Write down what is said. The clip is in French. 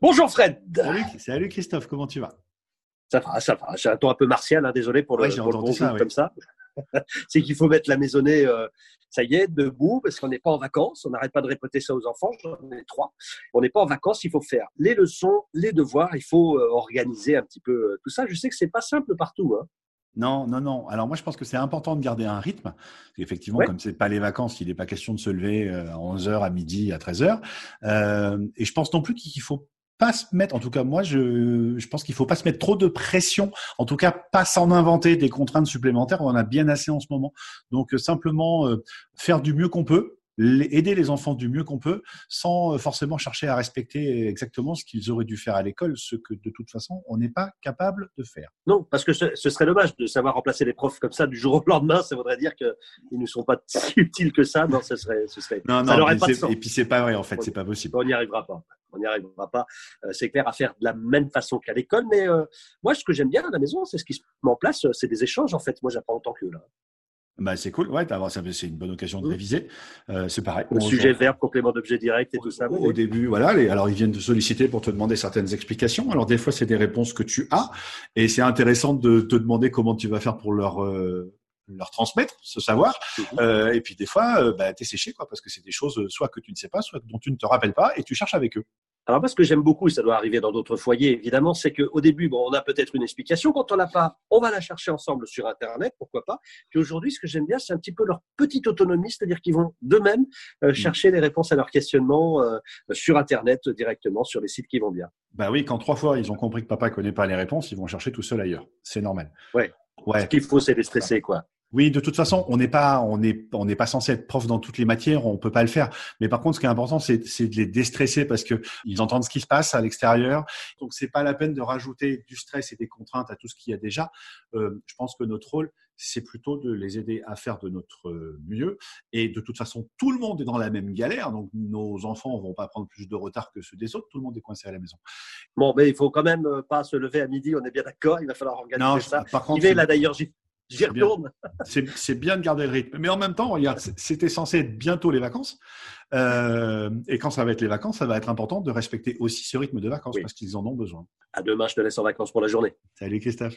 Bonjour Fred. Salut, Christophe, comment tu vas? Ça va, ça va. J'ai un ton un peu martial, hein, désolé pour le, ouais, pour le ça, comme ça. C'est qu'il faut mettre la maisonnée, euh, ça y est, debout, parce qu'on n'est pas en vacances. On n'arrête pas de répéter ça aux enfants. J'en ai trois. On n'est pas en vacances. Il faut faire les leçons, les devoirs. Il faut euh, organiser un petit peu euh, tout ça. Je sais que c'est pas simple partout. Hein. Non, non, non. Alors moi, je pense que c'est important de garder un rythme. Effectivement, comme c'est pas les vacances, il n'est pas question de se lever à 11h, à midi, à 13h. Euh, et je pense non plus qu'il faut pas se mettre, en tout cas moi je, je pense qu'il faut pas se mettre trop de pression, en tout cas pas s'en inventer des contraintes supplémentaires, on en a bien assez en ce moment. Donc euh, simplement euh, faire du mieux qu'on peut, aider les enfants du mieux qu'on peut, sans euh, forcément chercher à respecter exactement ce qu'ils auraient dû faire à l'école, ce que de toute façon on n'est pas capable de faire. Non, parce que ce, serait dommage de savoir remplacer les profs comme ça du jour au lendemain. Ça voudrait dire qu'ils ne sont pas si utiles que ça. Non, ce serait, ce serait. Non, non, pas de Et puis c'est pas vrai en fait, c'est pas possible. On n'y arrivera pas on n'y arrivera pas, euh, c'est clair, à faire de la même façon qu'à l'école. Mais euh, moi, ce que j'aime bien à la maison, c'est ce qui se met en place, c'est des échanges. En fait, moi, j'apprends autant que là. Bah, c'est cool, ouais, c'est une bonne occasion de mmh. réviser. Euh, c'est pareil. Le sujet, verbe, complément d'objet direct et tout ça. Au, début, voilà. alors, ils viennent te solliciter pour te demander certaines explications. Alors, des fois, c'est des réponses que tu as. Et c'est intéressant de te demander comment tu vas faire pour leur, leur transmettre ce savoir. Mmh. Euh, et puis des fois, euh, bah, tu es séché, quoi, parce que c'est des choses soit que tu ne sais pas, soit dont tu ne te rappelles pas, et tu cherches avec eux. Alors moi, ce que j'aime beaucoup, et ça doit arriver dans d'autres foyers, évidemment, c'est qu'au début, bon, on a peut-être une explication. Quand on l'a pas, on va la chercher ensemble sur Internet, pourquoi pas. Puis aujourd'hui, ce que j'aime bien, c'est un petit peu leur petite autonomie, c'est-à-dire qu'ils vont d'eux-mêmes euh, mmh. chercher les réponses à leurs questionnements sur Internet directement, sur les sites qui vont bien. Bah oui, quand trois fois ils ont compris que papa connaît pas les réponses, ils vont chercher tout seul ailleurs. C'est normal. Ouais. ouais. Ce qu'il faut, c'est les stresser, quoi. Oui, de toute façon, on n'est pas, on n'est, on n'est pas censé être prof dans toutes les matières, on peut pas le faire. Mais par contre, ce qui est important, c'est, de les déstresser parce que ils entendent ce qui se passe à l'extérieur. Donc, c'est pas la peine de rajouter du stress et des contraintes à tout ce qu'il y a déjà. Euh, je pense que notre rôle, c'est plutôt de les aider à faire de notre mieux. Et de toute façon, tout le monde est dans la même galère. Donc, nos enfants vont pas prendre plus de retard que ceux des autres. Tout le monde est coincé à la maison. Bon, mais il faut quand même pas se lever à midi. On est bien d'accord. Il va falloir organiser ça. Par contre, là d'ailleurs, J'y retourne. C'est bien de garder le rythme. Mais en même temps, regarde, c'était censé être bientôt les vacances. Euh, et quand ça va être les vacances, ça va être important de respecter aussi ce rythme de vacances parce qu'ils en ont besoin. À demain, je te laisse en vacances pour la journée. Salut Christophe.